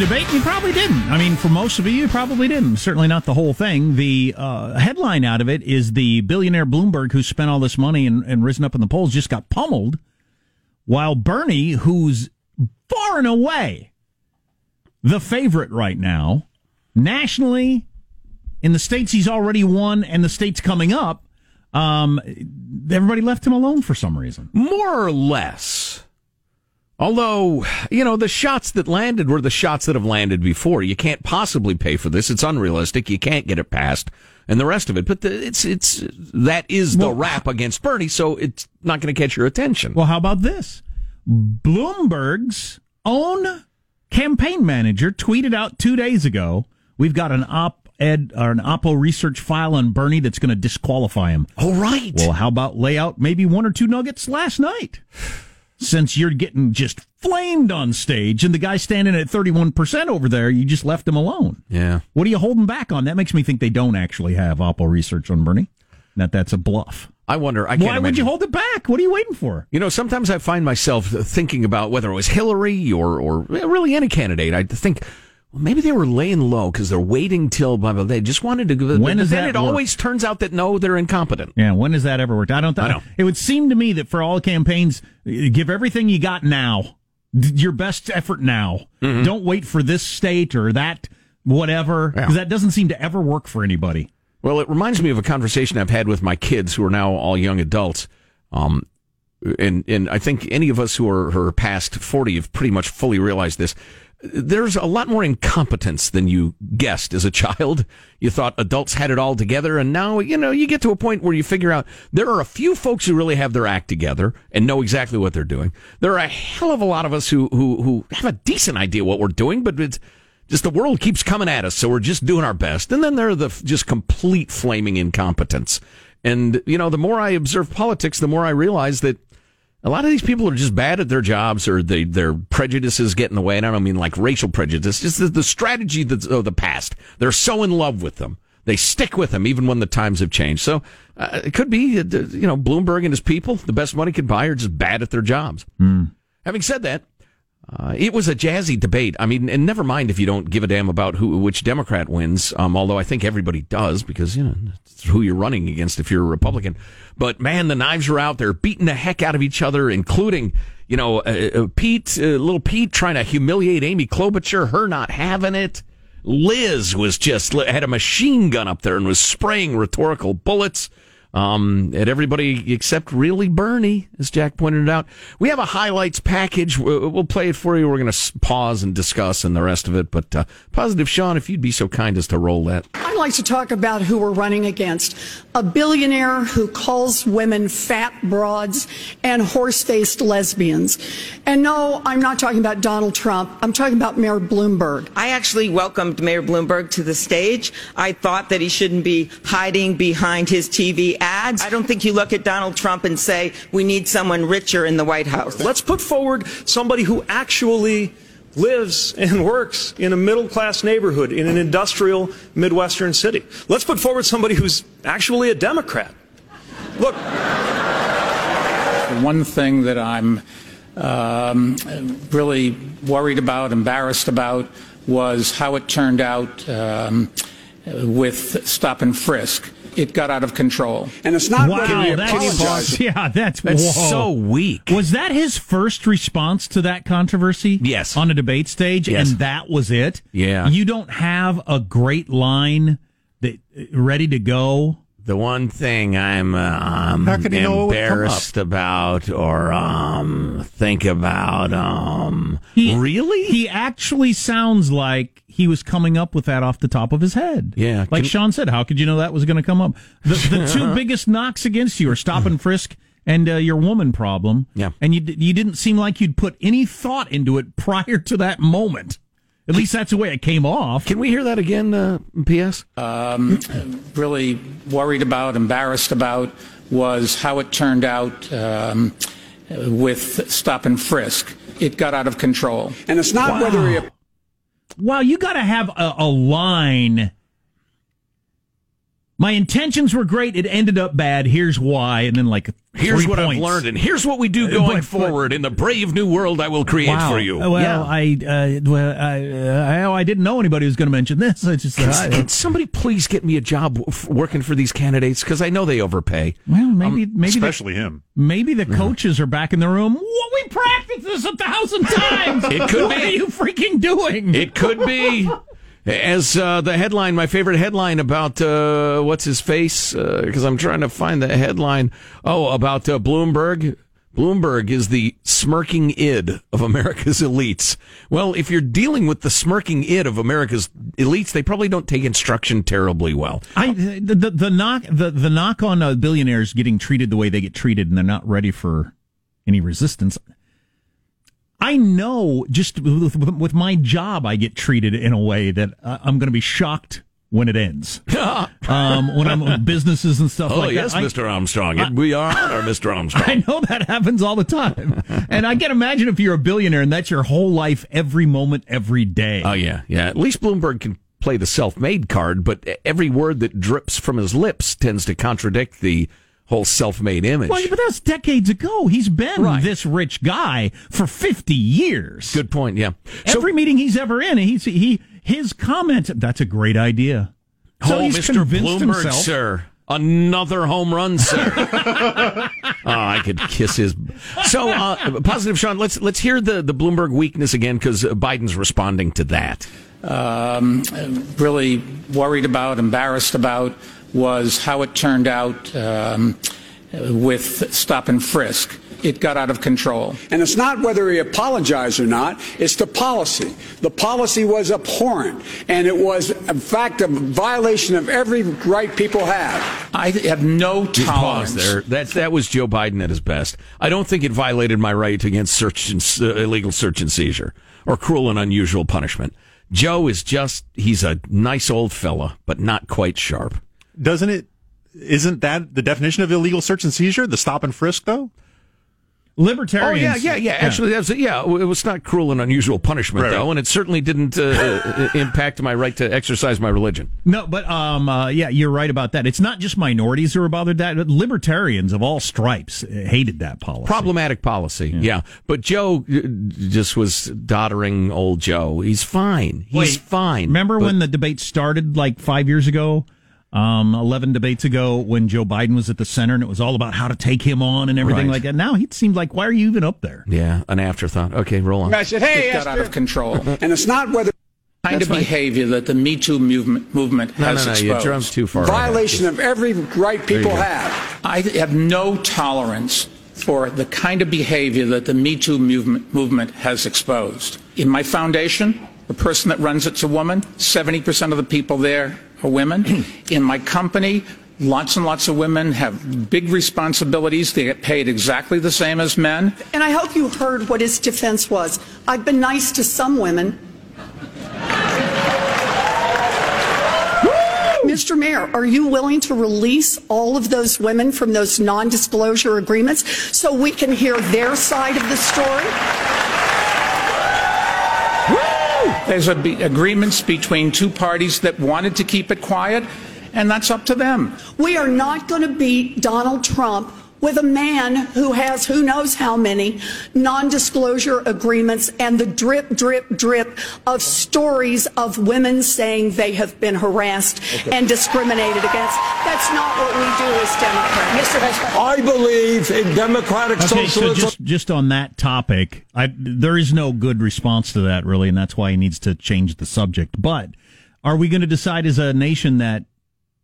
debate, you probably didn't. I mean, for most of you, you probably didn't. Certainly not the whole thing. The uh, headline out of it is the billionaire Bloomberg, who spent all this money and, and risen up in the polls, just got pummeled, while Bernie, who's far and away the favorite right now, nationally, in the states he's already won and the states coming up, um, everybody left him alone for some reason. More or less. Although, you know, the shots that landed were the shots that have landed before. You can't possibly pay for this. It's unrealistic. You can't get it passed and the rest of it. But the, it's, it's, that is the Well, rap against Bernie. So it's not going to catch your attention. Well, how about this? Bloomberg's own campaign manager tweeted out two days ago, we've got an op ed or an Oppo research file on Bernie that's going to disqualify him. All right. Well, how about lay out maybe one or two nuggets last night? Since you're getting just flamed on stage and the guy standing at 31% over there, you just left him alone. yeah. What are you holding back on? That makes me think they don't actually have Oppo research on Bernie. That that's a bluff. I wonder. I can't Why would you hold it back? What are you waiting for? You know, sometimes I find myself thinking about whether it was Hillary or, or really any candidate. I think, well, maybe they were laying low because they're waiting till blah, blah, They just wanted to. When but does then that it work? always turns out that no, they're incompetent. Yeah, when has that ever worked? I don't. Th- I know. It would seem to me that for all campaigns, give everything you got now, your best effort now. Don't wait for this state or that whatever, because Mm-hmm. Yeah. that doesn't seem to ever work for anybody. Well, it reminds me of a conversation I've had with my kids who are now all young adults. Um, and, and I think any of us who are, who are past 40 have pretty much fully realized this. There's a lot more incompetence than you guessed as a child. You thought adults had it all together, and now, you know, you get to a point where you figure out there are a few folks who really have their act together and know exactly what they're doing. There are a hell of a lot of us who, who, who have a decent idea what we're doing, but it's, just the world keeps coming at us, so we're just doing our best. And then there are the just complete flaming incompetence. And, you know, the more I observe politics, the more I realize that a lot of these people are just bad at their jobs or they, their prejudices get in the way. And I don't mean like racial prejudice, just the, the strategy that's of the past. They're so in love with them. They stick with them even when the times have changed. So uh, it could be, uh, you know, Bloomberg and his people, the best money could buy are just bad at their jobs. Having said that, uh, it was a jazzy debate. I mean, and never mind if you don't give a damn about who which Democrat wins. Um, although I think everybody does because you know it's who you're running against if you're a Republican. But man, the knives are out. They're beating the heck out of each other, including you know uh, uh, Pete, uh, little Pete, trying to humiliate Amy Klobuchar. Her not having it. Liz was just had a machine gun up there and was spraying rhetorical bullets um, at everybody except really Bernie, as Jack pointed out. We have a highlights package. We'll, we'll play it for you. We're going to pause and discuss and the rest of it. But uh, positive, Sean, if you'd be so kind as to roll that. I'd like to talk about who we're running against. A billionaire who calls women fat broads and horse faced lesbians. And no, I'm not talking about Donald Trump. I'm talking about Mayor Bloomberg. I actually welcomed Mayor Bloomberg to the stage. I thought that he shouldn't be hiding behind his TV ads. I don't think you look at Donald Trump and say, we need someone richer in the White House. Let's put forward somebody who actually lives and works in a middle class neighborhood in an industrial Midwestern city. Let's put forward somebody who's actually a Democrat. Look, One thing that I'm um, really worried about, embarrassed about, was how it turned out um, with stop and frisk. It got out of control. And it's not whether Wow, we that's apologize. yeah, that's, That's so weak. Was that his first response to that controversy? Yes. On a debate stage, Yes. and that was it. Yeah. You don't have a great line that ready to go. The one thing I'm um, How could he know it would come up? embarrassed about or um, think about, um, He- really? He actually sounds like he was coming up with that off the top of his head. Yeah, Like can- Sean said, how could you know that was going to come up? The, the two biggest knocks against you are stop and frisk and uh, your woman problem. Yeah. And you, you didn't seem like you'd put any thought into it prior to that moment. At least that's the way it came off. Can we hear that again, uh, P.S.? Really worried about, embarrassed about, was how it turned out um, with stop and frisk. It got out of control. And it's not whether we Wow, you got to have a, a line My intentions were great. It ended up bad. Here's why. And then like Here's what points. I've learned, and here's what we do Uh, going but- but- forward in the brave new world I will create Wow. for you. Well, Yeah. I, uh, well, I, uh, I, I didn't know anybody was going to mention this. I just, Can, I, can somebody please get me a job working for these candidates? Because I know they overpay. well, maybe, maybe, the, Especially him. maybe the coaches are back in the room. What we practiced this a thousand times. It could what be. are you freaking doing? It could be. As uh, the headline, my favorite headline about uh, what's his face, because I'm trying to find the headline. Oh, about uh, Bloomberg. Bloomberg is the smirking id of America's elites. Well, if you're dealing with the smirking id of America's elites, they probably don't take instruction terribly well. I the, the the knock the the knock on uh, billionaires getting treated the way they get treated and they're not ready for any resistance. I know just with, with my job, I get treated in a way that uh, I'm going to be shocked when it ends. um, when I'm in businesses and stuff Oh, like yes, that. I- Mr. Armstrong. we are honor, Mr. Armstrong. I know that happens all the time. and I can imagine if you're a billionaire and that's your whole life, every moment, every day. Oh yeah, yeah. At least Bloomberg can play the self-made card, but every word that drips from his lips tends to contradict the whole self-made image. well, but that's decades ago. He's been Right. this rich guy for 50 years. Good point. Yeah. So, Every meeting he's ever in, he's he his comment, That's a great idea. So oh, he's Mr. Bloomberg, himself. sir. Another home run, sir. oh, I could kiss his. So, uh, positive, Sean. Let's let's hear the the Bloomberg weakness again because Biden's responding to that. um, really worried about, embarrassed about, was how it turned out um, with stop and frisk. It got out of control. And it's not whether he apologized or not, it's the policy. The policy was abhorrent, and it was, in fact, a violation of every right people have. I have no Pause tolerance. there. That that was Joe Biden at his best. I don't think it violated my right against search and uh, illegal search and seizure or cruel and unusual punishment. Joe is just he's a nice old fella, but not quite sharp. Doesn't it? Isn't that the definition of illegal search and seizure? The stop and frisk, though. Libertarian. Oh Libertarians. yeah, yeah, yeah. Actually, that's yeah. It was not cruel and unusual punishment Right, though, right. and it certainly didn't uh, uh, impact my right to exercise my religion. No, but um, uh, yeah, you're right about that. It's not just minorities who are bothered that. But libertarians of all stripes uh, hated that policy. Problematic policy, yeah. But Joe uh, just was doddering old Joe. He's fine. He's Wait, fine. Remember But- when the debate started like five years ago? Um, 11 debates ago when Joe Biden was at the center and it was all about how to take him on and everything Right. like that. Now he seemed like, why are you even up there? Yeah, an afterthought. Okay, roll on. I said, hey, It got out of control. and it's not whether kind of behavior that the Me Too movement, movement No, has no, no. You exposed. jumped too far. violation of every right people have. I have no tolerance for the kind of behavior that the Me Too movement, movement has exposed. In my foundation, the person that runs it's a woman. 70% of the people there are women. In my company, lots and lots of women have big responsibilities. They get paid exactly the same as men. And I hope you heard what his defense was. I've been nice to some women. Mr. Mayor, are you willing to release all of those women from those non disclosure agreements so we can hear their side of the story? There's be- agreements between two parties that wanted to keep it quiet, and that's up to them. We are not going to beat Donald Trump with a man who has who knows how many non disclosure agreements and the drip, drip, drip of stories of women saying they have been harassed and discriminated against. That's not what we do as Democrats. Mr. Vice President. I believe in democratic Okay, so just just on that topic, I, there is no good response to that really, and that's why he needs to change the subject. But are we going to decide as a nation that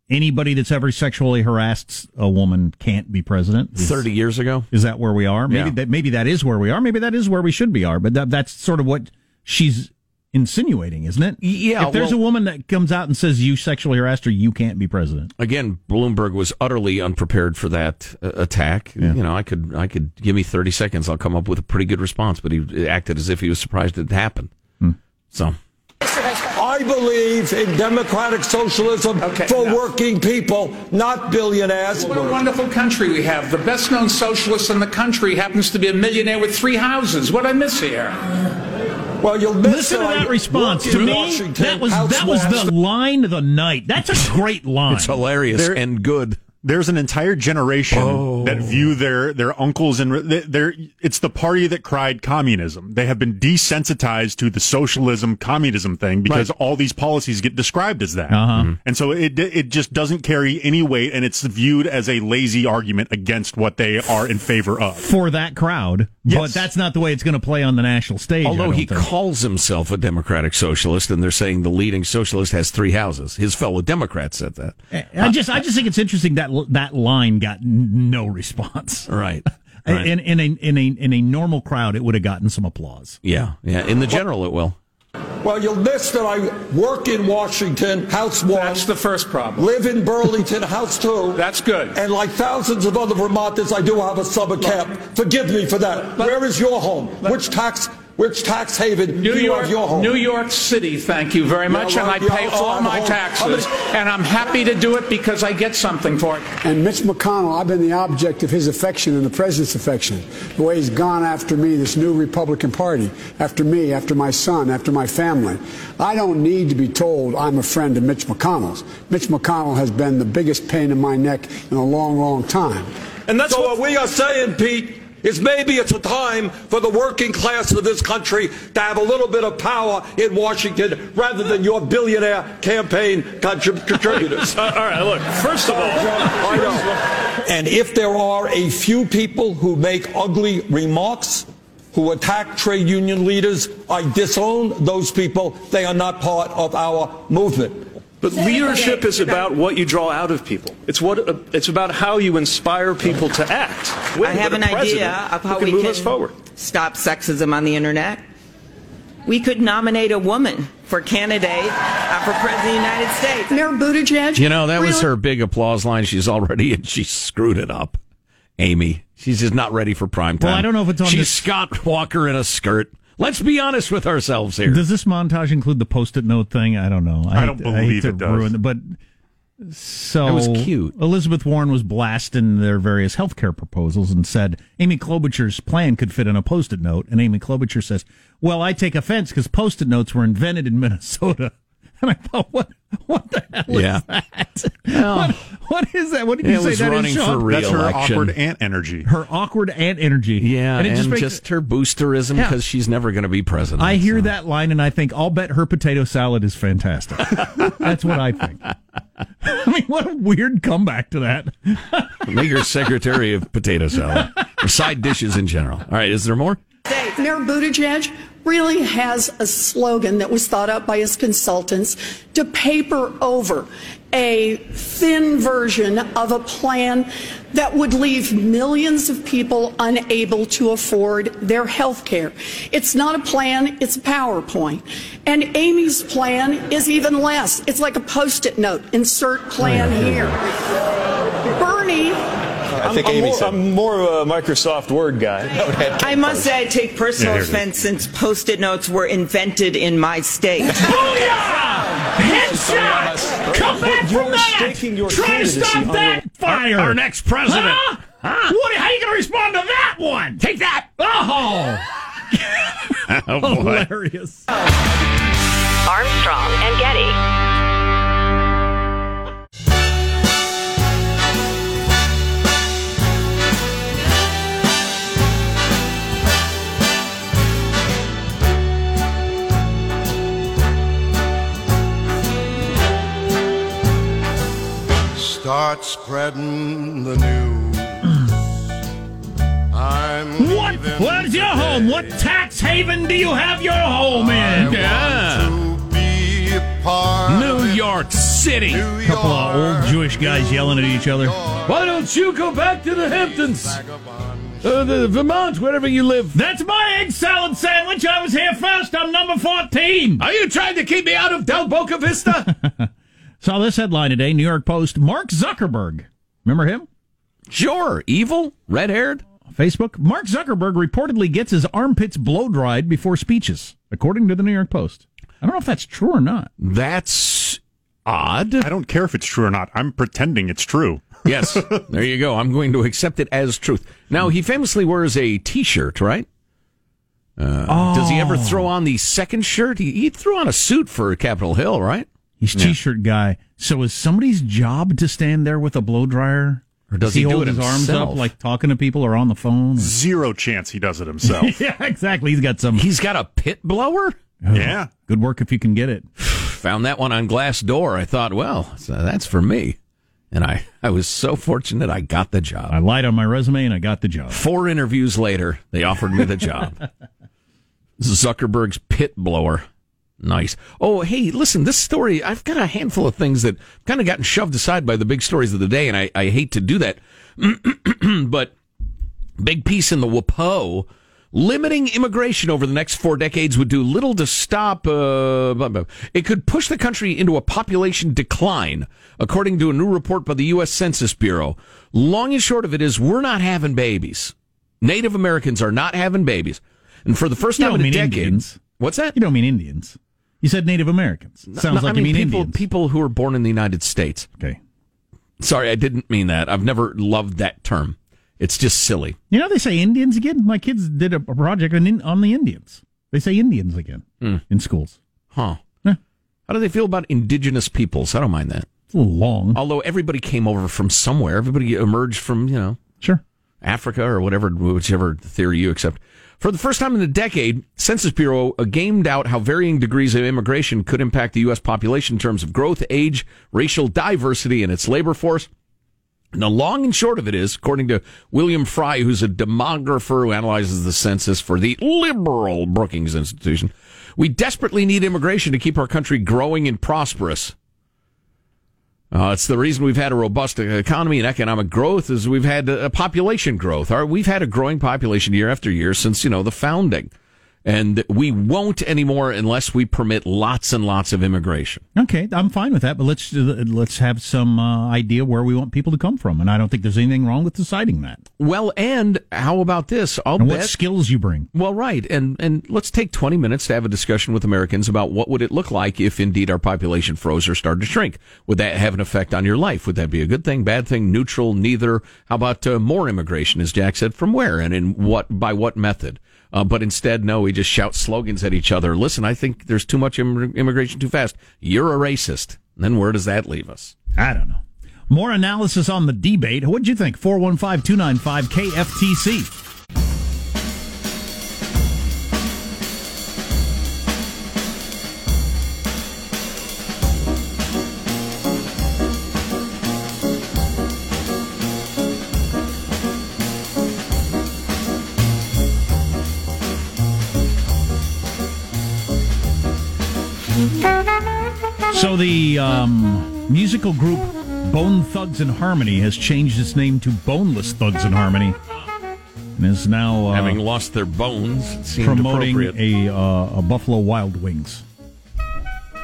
anybody that's ever sexually harassed a woman can't be president? Is, Thirty years ago. is that where we are? Maybe Yeah. that maybe that is where we are. Maybe that is where we should be are. But that, that's sort of what she's insinuating, isn't it? Yeah, If there's well- a woman that comes out and says you sexually harassed her, you can't be president. Again, Bloomberg was utterly unprepared for that uh, attack. You know, I could, I could give me thirty seconds. I'll come up with a pretty good response. But he acted as if he was surprised it happened. So I believe in democratic socialism Okay, for no. working people, not billionaires. What a wonderful country we have. The best known socialist in the country happens to be a millionaire with three houses. What I miss here? Well, you'll miss Listen to that response. To me, Washington, that was House that was watch. the line of the night. That's a great line. It's hilarious There- and good. There's an entire generation Oh. that view their their uncles and they- they're it's the party that cried communism. They have been desensitized to the socialism communism thing because all these policies get described as that, Uh-huh. and so it it just doesn't carry any weight, and it's viewed as a lazy argument against what they are in favor of. for that crowd, but that's not the way it's going to play on the national stage. Although he think. calls himself a democratic socialist, and they're saying the leading socialist has three houses. His fellow Democrats said that. Eh, I just, I just think it's interesting that that line got no response. Right. right. In, in a in a in a normal crowd, it would have gotten some applause. yeah, yeah. In the general, it will. Well, you'll miss that I work in Washington, House one. That's the first problem. Live in Burlington, House two. That's good. And like thousands of other Vermonters, I do have a summer camp. Forgive me for that. Where is your home? Which tax? Which tax haven New do you York, your home? New York City, thank you very much, well, and I pay all my taxes, and I'm happy to do it because I get something for it. And Mitch McConnell, I've been the object of his affection and the president's affection. The way he's gone after me, this new Republican Party, after me, after my son, after my family. I don't need to be told I'm a friend of Mitch McConnell's. Mitch McConnell has been the biggest pain in my neck in a long, long time. And that's so what we are saying, Pete, is maybe it's a time for the working class of this country to have a little bit of power in Washington rather than your billionaire campaign contrib- contributors. Uh, all right, look, first of all, I know. And if there are a few people who make ugly remarks, who attack trade union leaders, I disown those people. They are not part of our movement. But leadership is about what you draw out of people. It's what it's about how you inspire people to act. I have an idea of how who can we move can us forward. stop sexism on the internet. We could nominate a woman for candidate uh, for president of the United States. Mayor Buttigieg. You know, that was her big applause line. She's already and she screwed it up. Amy, she's just not ready for prime time. Well, I don't know if it's on She's this- Scott Walker in a skirt. Let's be honest with ourselves here. Does this montage include the post-it note thing? I don't know. I hate don't to- hate believe to it does. ruin it, but so it was cute. Elizabeth Warren was blasting their various healthcare proposals and said Amy Klobuchar's plan could fit in a post-it note, and Amy Klobuchar says, "Well, I take offense because post-it notes were invented in Minnesota." And I thought, what, what the hell is Yeah. that? Oh. What, what is that? What did you It say was that is, running Sean? for That's her awkward ant energy. Her awkward ant energy. yeah, and and, it just makes just her boosterism Yeah. because she's never going to be president. I hear so. that line and I think, I'll bet her potato salad is fantastic. That's what I think. I mean, what a weird comeback to that. Make her secretary of potato salad or side dishes in general. All right, is there more? Mayor Buttigieg really has a slogan that was thought up by his consultants to paper over a thin version of a plan that would leave millions of people unable to afford their health care. It's not a plan, it's a PowerPoint. And Amy's plan is even less. It's like a post it note insert plan oh, here. Bernie I think I'm, more, I'm more of a Microsoft Word guy. I must say, I take personal Yeah, here it is. offense since post-it notes were invented in my state. Headshot! Come back You're from that! staking your Try to candidacy stop on that fire! Our next president. Huh? What, how are you going to respond to that one? Take that! Oh! Oh, boy. Hilarious. Armstrong and Getty. Start spreading the news. I'm What? Where's your home? What tax haven do you have your home in? Yeah. to be a part New. York City. New couple of old Jewish guys yelling at each other. Why don't you go back to the Hamptons? Uh, the Vermont, wherever you live. That's my egg salad sandwich. I was here first. I'm number 14. Are you trying to keep me out of Del Boca Vista? Saw this headline today New York Post. Mark Zuckerberg. Remember him? sure. Evil? Red haired? Facebook. Mark Zuckerberg reportedly gets his armpits blow dried before speeches, according to the New York Post. I don't know if that's true or not. That's odd. I don't care if it's true or not. I'm pretending it's true. Yes. there you go. I'm going to accept it as truth. Now, he famously wears a t shirt, right? Uh, Does he ever throw on the second shirt? He, he threw on a suit for Capitol Hill, right? He's t-shirt guy. So is somebody's job to stand there with a blow dryer? Or does he, he do hold it his arms up like talking to people or on the phone? Zero chance he does it himself. yeah, exactly. He's got some. He's got a pit blower? Oh, yeah. Good work if you can get it. Found that one on Glassdoor. I thought, well, so that's for me. And I, I was so fortunate I got the job. I lied on my resume and I got the job. Four interviews later, they offered me the job. Zuckerberg's pit blower. Nice. Oh, hey, listen, this story, I've got a handful of things that kind of gotten shoved aside by the big stories of the day, and I, I hate to do that. but big piece in the WAPO. Limiting immigration over the next four decades would do little to stop. Uh, blah, blah. It could push the country into a population decline, according to a new report by the U.S. Census Bureau. Long and short of it is, we're not having babies. Native Americans are not having babies, and for the first time in a decade, Indians. what's that? You don't mean Indians. You said Native Americans. Sounds No, like I mean you mean people, Indians. people who are born in the United States. Okay. Sorry, I didn't mean that. I've never loved that term. It's just silly. You know they say Indians again. My kids did a project on, on the Indians. They say Indians again Hmm. in schools. Huh. Yeah. How do they feel about indigenous peoples? I don't mind that. It's a little long. Although everybody came over from somewhere, everybody emerged from, you know, Sure. Africa or whatever, whichever theory you accept. For the first time in a decade, Census Bureau uh, gamed out how varying degrees of immigration could impact the U.S. population in terms of growth, age, racial diversity, and its labor force. And the long and short of it is, according to William Frey, who's a demographer who analyzes the census for the liberal Brookings Institution, we desperately need immigration to keep our country growing and prosperous. Uh, it's the reason we've had a robust economy and economic growth is we've had a, population growth. Our, we've had a growing population year after year since, you know, the founding. And we won't anymore unless we permit lots and lots of immigration. Okay, I'm fine with that, but let's uh, let's have some uh, idea where we want people to come from, and I don't think there's anything wrong with deciding that. Well, and how about this? I'll and bet. what skills you bring. Well, right, and and let's take twenty minutes to have a discussion with Americans about what would it look like if indeed our population froze or started to shrink. Would that have an effect on your life? Would that be a good thing, bad thing, neutral, neither? How about uh, more immigration, as Jack said, from where and in what by what method? Uh, but instead, no, we just shout slogans at each other. Listen, I think there's too much Im- immigration too fast. You're a racist. And then where does that leave us? I don't know. More analysis on the debate. What'd you think? 415 295 KFTC. So the um, musical group Bone Thugs and Harmony has changed its name to Boneless Thugs and Harmony, and is now uh, Having lost their bones, promoting a, uh, a Buffalo Wild Wings.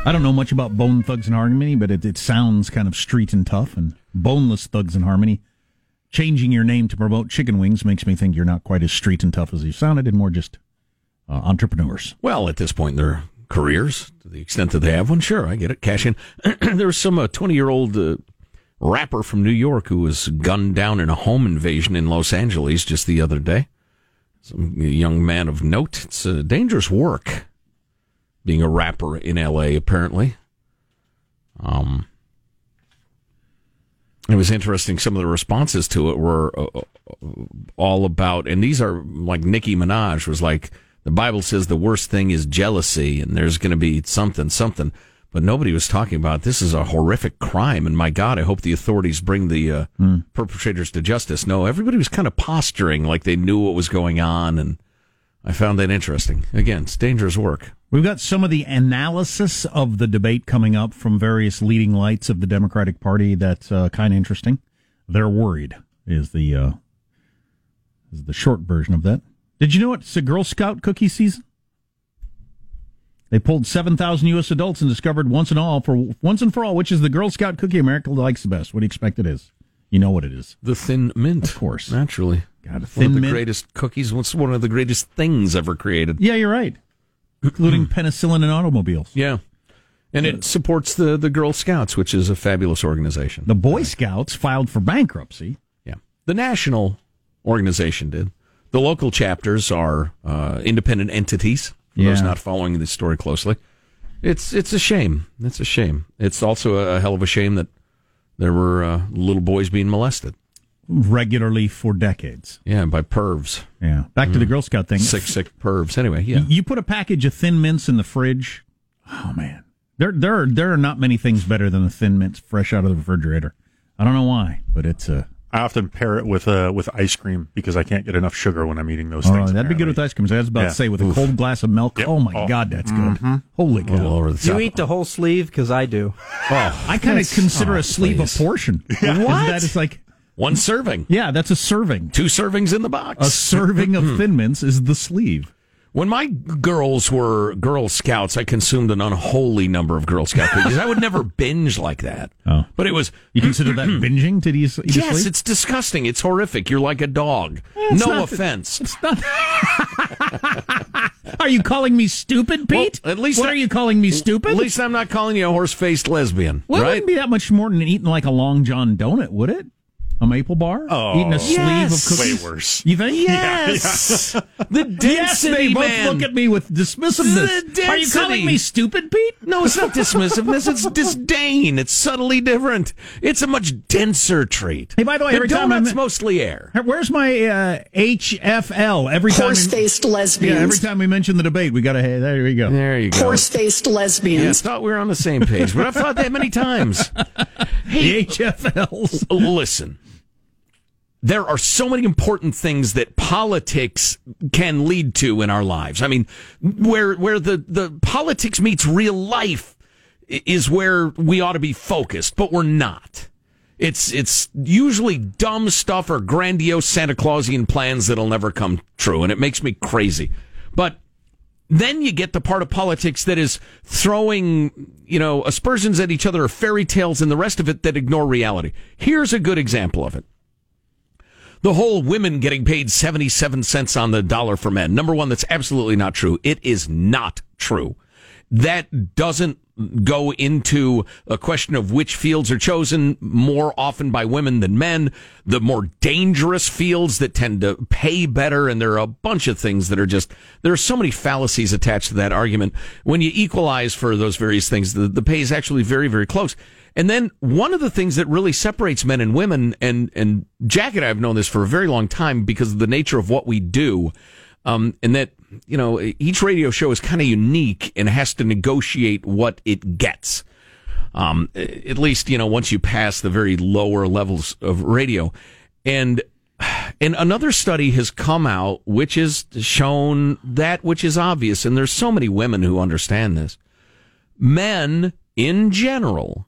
I don't know much about Bone Thugs and Harmony, but it, it sounds kind of street and tough. And Boneless Thugs and Harmony, changing your name to promote chicken wings makes me think you're not quite as street and tough as you sounded, and more just uh, entrepreneurs. Well, at this point in their careers, to the extent that they have one, sure, I get it. Cash in. there was some 20 year old uh, rapper from New York who was gunned down in a home invasion in Los Angeles just the other day. Some young man of note. It's a dangerous work being a rapper in L.A., apparently. Um, it was interesting. Some of the responses to it were uh, uh, all about, and these are like Nicki Minaj was like, the Bible says the worst thing is jealousy, and there's going to be something, something. But nobody was talking about this is a horrific crime, and my God, I hope the authorities bring the uh, perpetrators to justice. No, everybody was kind of posturing like they knew what was going on, and I found that interesting. Again, it's dangerous work. We've got some of the analysis of the debate coming up from various leading lights of the Democratic Party. That's uh, kind of interesting. They're worried is the uh, is the short version of that. Did you know it's a Girl Scout cookie season? They pulled seven thousand U.S. adults and discovered once and all for once and for all which is the Girl Scout cookie America likes the best. What do you expect it is? You know what it is. The Thin Mint, of course, naturally. God, a one Thin of the Mint. greatest cookies. What's one of the greatest things ever created? Yeah, you're right. Including penicillin and automobiles. Yeah. And it supports the, the Girl Scouts, which is a fabulous organization. The Boy Scouts filed for bankruptcy. Yeah. The national organization did. The local chapters are uh, independent entities. For those not following this story closely, it's it's a shame. It's a shame. It's also a, hell of a shame that there were uh, little boys being molested. regularly for decades. Yeah, by pervs. Yeah. Back to the Girl Scout thing. Sick, sick pervs. Anyway, yeah. You put a package of Thin Mints in the fridge. Oh man, there there are, there are not many things better than a Thin Mints fresh out of the refrigerator. I don't know why, but it's a. I often pair it with uh, with ice cream because I can't get enough sugar when I'm eating those Oh, things. that'd be good with ice cream. I was about Yeah. to say with a Oof. cold glass of milk. Yep. Oh my Oh. god, that's good. Holy cow! Over the Do you eat the whole sleeve? Because I do. Oh, I kind of consider oh, a sleeve please. a portion. Isn't What? That is like one serving. yeah, that's a serving. Two servings in the box. A serving of Thin Mints is the sleeve. When my girls were Girl Scouts, I consumed an unholy number of Girl Scout cookies. I would never binge like that. Oh. But it was. You consider that mm-hmm. binging to eat a sleeve? Yes, it's disgusting. It's horrific. You're like a dog. Eh, it's no offense. It's not. are you calling me stupid, Pete? Well, at least what I- are you calling me stupid? At least I'm not calling you a horse faced lesbian, well, it wouldn't be that much more than eating like a Long John donut, would it? A maple bar? Oh, eating a sleeve of cookies. Way worse. You think? Yes. the density, Yes, they both man. look at me with dismissiveness. The Are you calling me stupid, Pete? No, it's not dismissiveness. It's disdain. It's subtly different. It's a much denser treat. Hey, by the way, the every time I'm- mostly air. Where's my uh, HFL? Every time, Horse we, faced yeah, every time we mention the debate, we got to. Hey, there we go. There you go. Horse faced Yeah, I lesbians. thought we were on the same page, but I've thought that many times. The HFLs. Listen, there are so many important things that politics can lead to in our lives. I mean, where where the, the politics meets real life is where we ought to be focused, but we're not. It's it's usually dumb stuff or grandiose Santa Clausian plans that'll never come true, and it makes me crazy. But then you get the part of politics that is throwing, you know, aspersions at each other or fairy tales and the rest of it that ignore reality. Here's a good example of it. The whole women getting paid 77 cents on the dollar for men. Number one, that's absolutely not true. It is not true. That doesn't go into a question of which fields are chosen more often by women than men, the more dangerous fields that tend to pay better. And there are a bunch of things that are just, there are so many fallacies attached to that argument. When you equalize for those various things, the, the pay is actually very, very close. And then one of the things that really separates men and women, and, and Jack and I have known this for a very long time because of the nature of what we do, um, and that, you know, each radio show is kind of unique and has to negotiate what it gets. Um, at least, you know, once you pass the very lower levels of radio. And, and another study has come out which has shown that which is obvious. And there's so many women who understand this. Men in general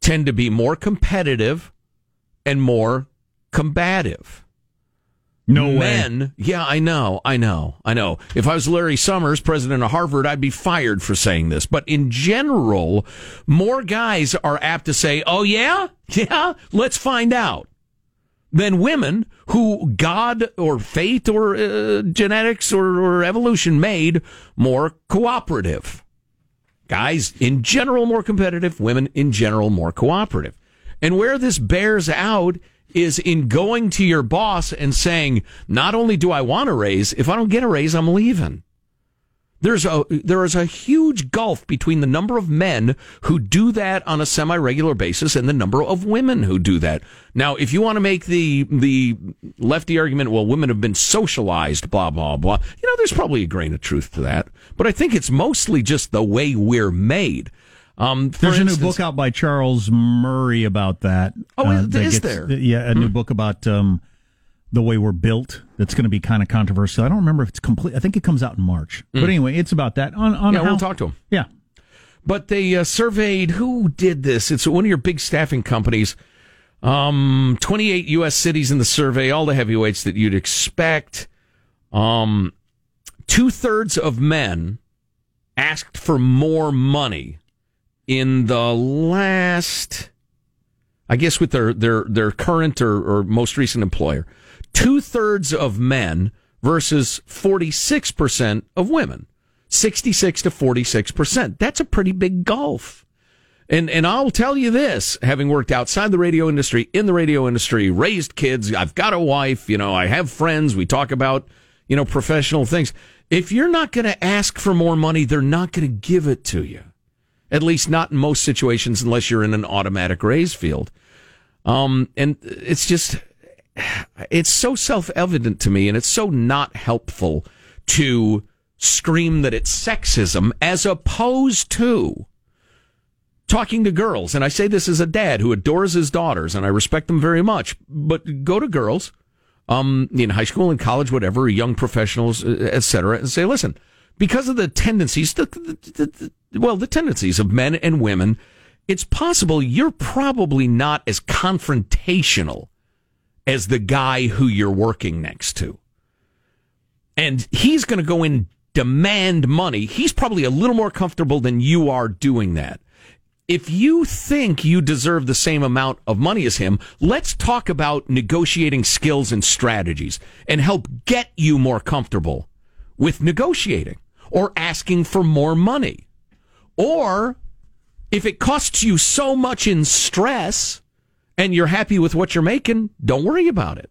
tend to be more competitive and more combative. No way. Men, yeah, I know, I know, I know. If I was Larry Summers, president of Harvard, I'd be fired for saying this. But in general, more guys are apt to say, oh, yeah, yeah, let's find out than women who God or fate or uh, genetics or, or evolution made more cooperative. Guys in general more competitive, women in general more cooperative. And where this bears out is in going to your boss and saying, not only do I want a raise, if I don't get a raise, I'm leaving. There's a there is a huge gulf between the number of men who do that on a semi-regular basis and the number of women who do that. Now, if you want to make the the lefty argument, well, women have been socialized, blah blah blah. You know, there's probably a grain of truth to that, but I think it's mostly just the way we're made. Um, There's a new book out by Charles Murray about that. Oh, is- that is there? Yeah, a new book about um, the way we're built. That's going to be kind of controversial. I don't remember if it's complete. I think it comes out in March. But anyway, it's about that. On on Yeah, how- we'll talk to him. Yeah, but they uh, surveyed who did this. It's one of your big staffing companies. Um, 28 U.S. cities in the survey, all the heavyweights that you'd expect. Um, two thirds of men asked for more money in the last, I guess, with their their their current or, or most recent employer. Two thirds of men versus 46 percent of women. 66 to 46 percent. That's a pretty big gulf. And and I'll tell you this, having worked outside the radio industry, in the radio industry, raised kids, I've got a wife, you know, I have friends, we talk about, you know, professional things. If you're not going to ask for more money, they're not going to give it to you. At least not in most situations unless you're in an automatic raise field. Um and it's just it's so self-evident to me and it's so not helpful to scream that it's sexism as opposed to talking to girls, and I say this as a dad who adores his daughters, and I respect them very much. But go to girls, um, in high school and college, whatever, young professionals, etc., and say, listen, because of the tendencies, the, the, the, well, the tendencies of men and women, it's possible you're probably not as confrontational as the guy who you're working next to. And he's going to go and demand money. He's probably a little more comfortable than you are doing that if you think you deserve the same amount of money as him, let's talk about negotiating skills and strategies and help get you more comfortable with negotiating or asking for more money. Or if it costs you so much in stress and you're happy with what you're making, don't worry about it.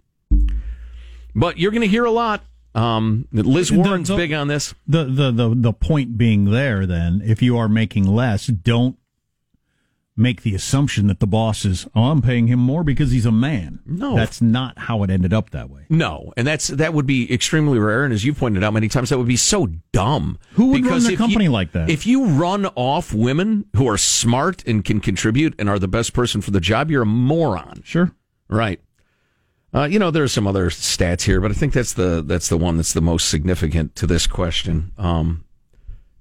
But you're going to hear a lot. Um, Liz Warren's the, the, big on this. The, the the the point being there, then, if you are making less, don't make the assumption that the boss is, oh, I'm paying him more because he's a man. No, that's not how it ended up that way. No, and that's that would be extremely rare. And as you pointed out many times, that would be so dumb. Who would because run a company you, like that? If you run off women who are smart and can contribute and are the best person for the job, you're a moron. Sure, right. Uh, you know, there are some other stats here, but I think that's the that's the one that's the most significant to this question. Um,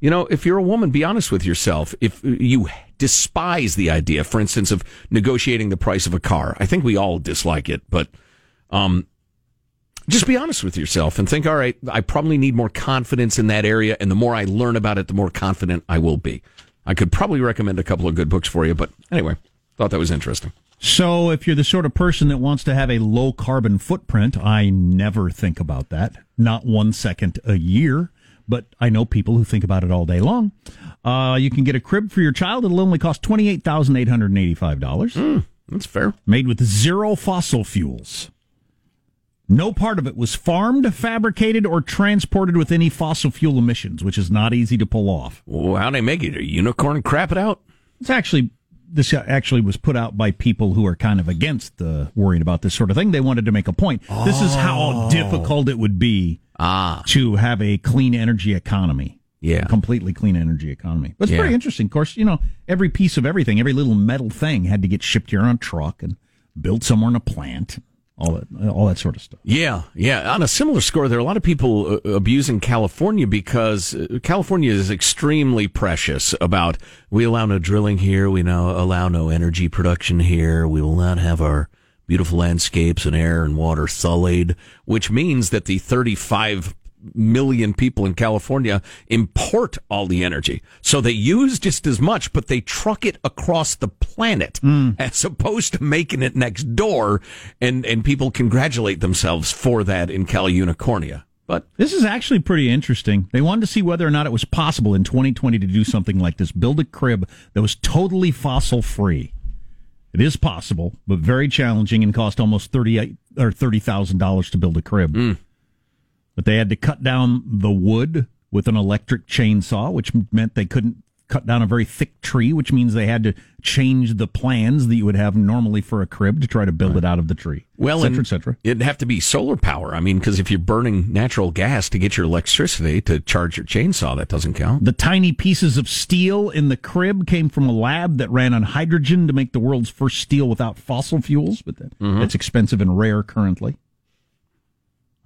you know, if you're a woman, be honest with yourself. If you despise the idea, for instance, of negotiating the price of a car, I think we all dislike it, but um, just be honest with yourself and think, all right, I probably need more confidence in that area. And the more I learn about it, the more confident I will be. I could probably recommend a couple of good books for you, but anyway, thought that was interesting. So, if you're the sort of person that wants to have a low carbon footprint, I never think about that. Not one second a year but I know people who think about it all day long. Uh, you can get a crib for your child. It'll only cost twenty eight thousand eight hundred eighty five dollars. Mm, that's fair. Made with zero fossil fuels. No part of it was farmed, fabricated, or transported with any fossil fuel emissions, which is not easy to pull off. Well, how do they make it? A unicorn crap it out? It's actually this actually was put out by people who are kind of against uh, worrying about this sort of thing. They wanted to make a point. Oh. This is how Oh. difficult it would be ah. to have a clean energy economy. Yeah. A completely clean energy economy. But it's Yeah. pretty interesting. Of course, you know, every piece of everything, every little metal thing had to get shipped here on a truck and built somewhere in a plant. All that, all that sort of stuff. Yeah, yeah. On a similar score, there are a lot of people uh, abusing California because uh, California is extremely precious about we allow no drilling here, we now allow no energy production here, we will not have our beautiful landscapes and air and water sullied, which means that the 35 million people in California import all the energy. So they use just as much, but they truck it across the planet mm. as opposed to making it next door. And, and people congratulate themselves for that in Cal Unicornia. But This is actually pretty interesting. They wanted to see whether or not it was possible in 2020 to do something like this build a crib that was totally fossil free. It is possible, but very challenging and cost almost thirty or thirty thousand dollars to build a crib. Mm. But they had to cut down the wood with an electric chainsaw, which meant they couldn't cut down a very thick tree, which means they had to change the plans that you would have normally for a crib to try to build it out of the tree. well, et cetera, et cetera. it'd have to be solar power. I mean, because if you're burning natural gas to get your electricity to charge your chainsaw, that doesn't count. The tiny pieces of steel in the crib came from a lab that ran on hydrogen to make the world's first steel without fossil fuels, but that, mm-hmm. that's expensive and rare currently.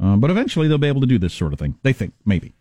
Uh, but eventually they'll be able to do this sort of thing. They think, maybe.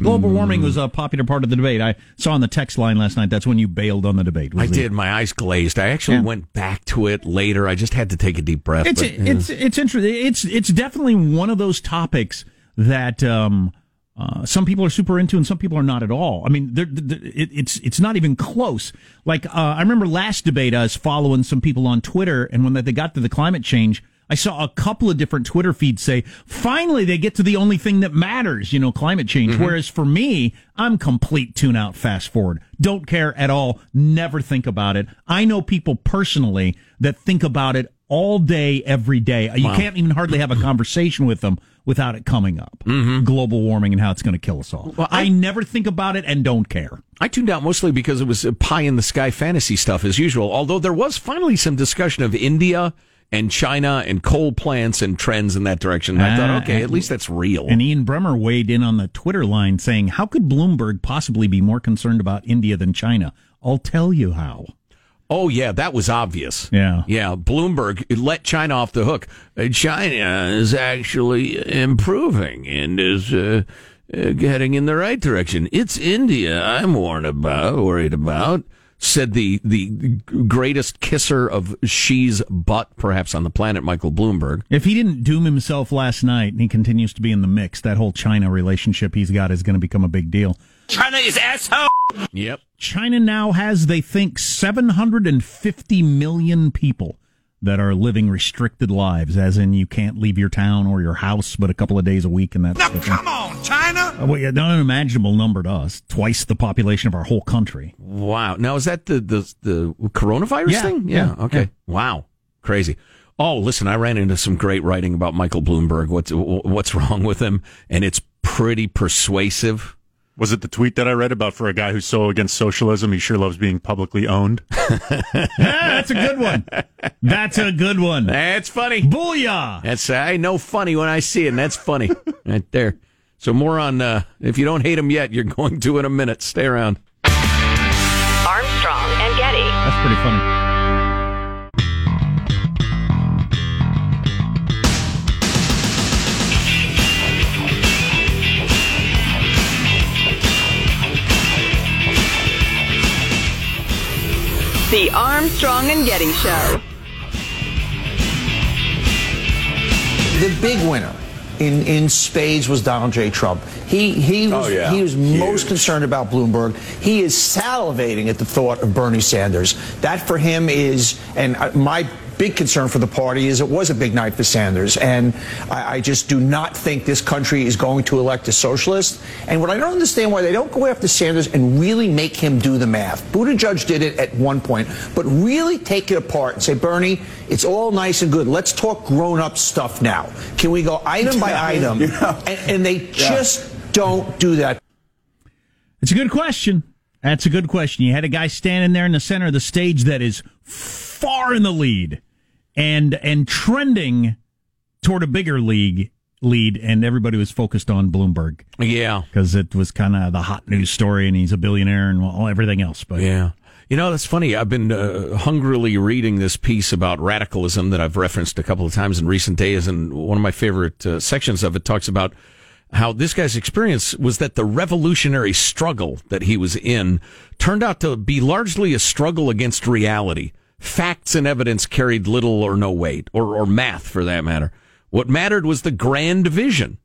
Global warming was a popular part of the debate. I saw on the text line last night that's when you bailed on the debate. was I the- did. My eyes glazed. I actually Yeah. went back to it later. I just had to take a deep breath. It's but, it's it's interesting. It's it's definitely one of those topics that um, uh, some people are super into and some people are not at all. I mean, they're, they're- it, it's it's not even close. Like uh, I remember last debate, I was following some people on Twitter, and when they got to the climate change, I saw a couple of different Twitter feeds say, finally they get to the only thing that matters, you know, climate change. Mm-hmm. Whereas for me, I'm complete tune out, fast forward. Don't care at all. Never think about it. I know people personally that think about it all day, every day. You can't even hardly have a conversation with them without it coming up. Global warming and how it's going to kill us all. Mm-hmm. Well, I, I- never think about it and don't care. I tuned out mostly because it was pie in the sky fantasy stuff as usual. Although there was finally some discussion of India and China and coal plants and trends in that direction. And I Ah, thought, okay, at least that's real. And Ian Bremmer weighed in on the Twitter line saying, How could Bloomberg possibly be more concerned about India than China? I'll tell you how. Oh yeah, that was obvious. Yeah. yeah. Bloomberg let China off the hook. Uh, China is actually improving and is uh, uh, heading in the right direction. It's India I'm worried about. Worried about. Said the the greatest kisser of Xi's butt, perhaps on the planet, Michael Bloomberg. If he didn't doom himself last night and he continues to be in the mix, that whole China relationship he's got is going to become a big deal. China is asshole. Yep. China now has, they think, 750 million people that are living restricted lives, as in you can't leave your town or your house but a couple of days a week and that Now sort of thing. come on, China. Uh, Well, yeah, not an unimaginable number to us. Twice the population of our whole country. Wow. Now is that the the the coronavirus Yeah, thing? yeah, Okay. yeah. Wow. Crazy. Oh, listen, I ran into some great writing about Michael Bloomberg. What's what's wrong with him? And it's pretty persuasive. Was it the tweet that I read about for a guy who's so against socialism, he sure loves being publicly owned? Ah, that's a good one. That's a good one. That's funny. Booyah! That's I know funny when I see it, and that's funny right there. So more on uh, if you don't hate him yet, you're going to in a minute. Stay around. Armstrong and Getty. That's pretty funny. The Armstrong and Getty Show. The big winner in, in spades was Donald J. Trump. He he was Oh, yeah. he was most concerned about Bloomberg. He is salivating at the thought of Bernie Sanders. That for him is and uh, my big concern for the party is it was a big night for Sanders, and I, I just do not think this country is going to elect a socialist. And what I don't understand why they don't go after Sanders and really make him do the math. Buttigieg did it at one point, but really take it apart and say, Bernie, it's all nice and good. Let's talk grown-up stuff now. Can we go item by item? you know. And, and they just don't do that. It's a good question. That's a good question. You had a guy standing there in the center of the stage that is far in the lead and and trending toward a bigger league lead and everybody was focused on Bloomberg Yeah. because it was kind of the hot news story and he's a billionaire and well, everything else but Yeah. You know, that's funny. I've been uh, hungrily reading this piece about radicalism that I've referenced a couple of times in recent days. And one of my favorite uh, sections of it talks about how this guy's experience was that the revolutionary struggle that he was in turned out to be largely a struggle against reality. Facts and evidence carried little or no weight, or, or math for that matter. What mattered was the grand vision.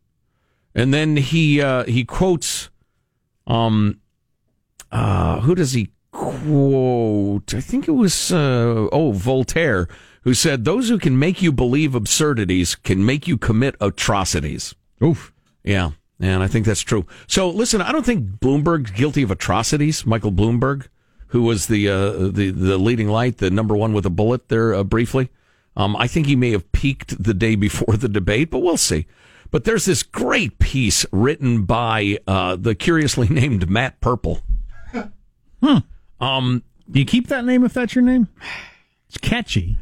And then he, uh, he quotes, um, uh, who does he quote? I think it was, uh, oh, Voltaire, who said, Those who can make you believe absurdities can make you commit atrocities. Oof. Yeah. And I think that's true. So listen, I don't think Bloomberg's guilty of atrocities. Michael Bloomberg, who was the, uh, the, the leading light, the number one with a bullet there, uh, briefly. Um, I think he may have peaked the day before the debate, but we'll see. But there's this great piece written by, uh, the curiously named Matt Purple. Hmm. Um, do you keep that name if that's your name? It's catchy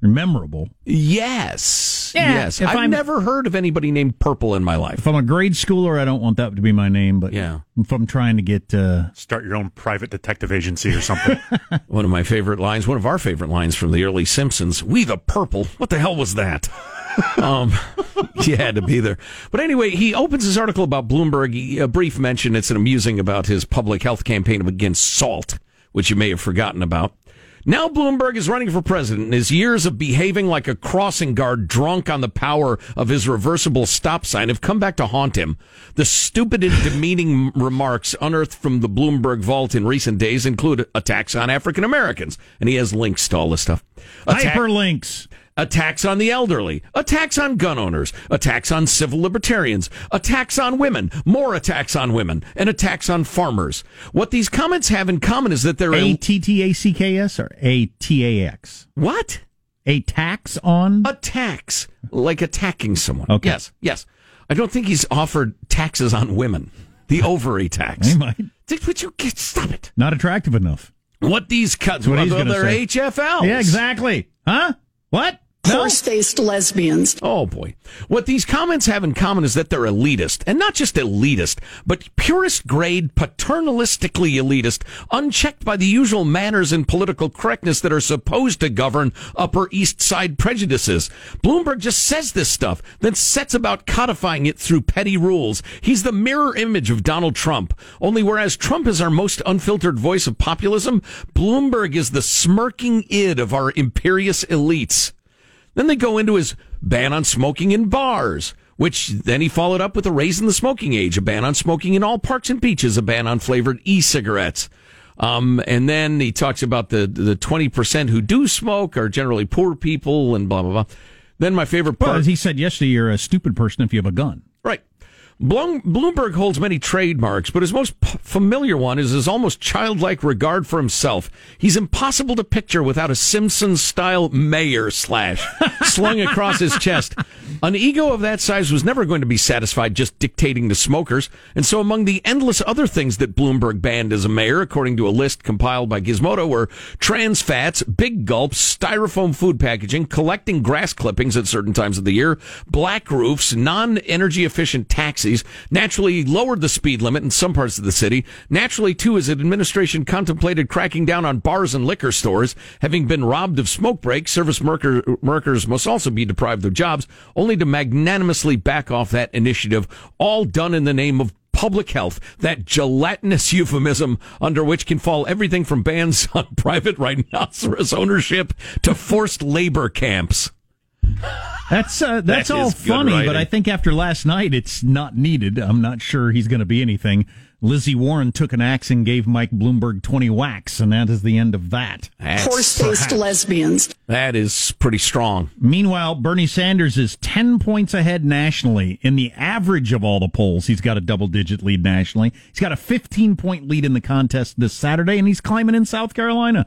memorable. Yes. Yeah, yes. if I've I'm- never heard of anybody named Purple in my life. If I'm a grade schooler, I don't want that to be my name, but Yeah. if I'm trying to get uh, Start your own private detective agency or something. One of my favorite lines, one of our favorite lines from the early Simpsons. We the purple. What the hell was that? um, you had to be there. But anyway, he opens his article about Bloomberg. He- A brief mention. It's an amusing about his public health campaign against salt, which you may have forgotten about. Now Bloomberg is running for president, and his years of behaving like a crossing guard drunk on the power of his reversible stop sign have come back to haunt him. The stupid and demeaning remarks unearthed from the Bloomberg vault in recent days include attacks on African Americans, and he has links to all this stuff. Attack- hyperlinks. Attacks on the elderly, attacks on gun owners, attacks on civil libertarians, attacks on women, more attacks on women, and attacks on farmers. What these comments have in common is that they're A T T A C K S or A T A X? what? A tax on? Attacks, like attacking someone. Okay. Yes, yes. I don't think he's offered taxes on women. The ovary tax. He might. Would you get, stop it? Not attractive enough. What these cuts? What he's they're say. HFLs. Yeah, exactly. Huh? What? No? Horse faced lesbians. Oh boy. What these comments have in common is that they're elitist. And not just elitist, but purest grade, paternalistically elitist, unchecked by the usual manners and political correctness that are supposed to govern Upper East Side prejudices. Bloomberg just says this stuff, then sets about codifying it through petty rules. He's the mirror image of Donald Trump. Only whereas Trump is our most unfiltered voice of populism, Bloomberg is the smirking id of our imperious elites. Then they go into his ban on smoking in bars, which then he followed up with a raise in the smoking age, a ban on smoking in all parks and beaches, a ban on flavored e-cigarettes. Um, and then he talks about the the twenty percent who do smoke are generally poor people and blah blah blah. Then my favorite Well, part, as he said yesterday, you're a stupid person if you have a gun. Bloomberg holds many trademarks, but his most familiar one is his almost childlike regard for himself. He's impossible to picture without a Simpsons style mayor slash slung across his chest. An ego of that size was never going to be satisfied just dictating to smokers. And so among the endless other things that Bloomberg banned as a mayor, according to a list compiled by Gizmodo, were trans fats, big gulps, styrofoam food packaging, collecting grass clippings at certain times of the year, black roofs, non-energy efficient taxis, naturally lowered the speed limit in some parts of the city. Naturally, too, as administration contemplated cracking down on bars and liquor stores, having been robbed of smoke breaks, service worker, workers must also be deprived of jobs, only to magnanimously back off that initiative, all done in the name of public health, that gelatinous euphemism under which can fall everything from bans on private rhinoceros ownership to forced labor camps. That's uh, that's That all is good funny, but. I think after last night, it's not needed. I'm not sure he's going to be anything. Lizzie Warren took an axe and gave Mike Bloomberg 20 whacks, and that is the end of that. Horse faced lesbians. That is pretty strong. Meanwhile, Bernie Sanders is 10 points ahead nationally. In the average of all the polls, he's got a double digit lead nationally. He's got a 15 point lead in the contest this Saturday, and he's climbing in South Carolina.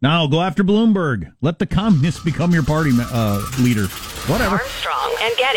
Now go after Bloomberg. Let the communists become your party uh, leader. Whatever. Armstrong and Getty.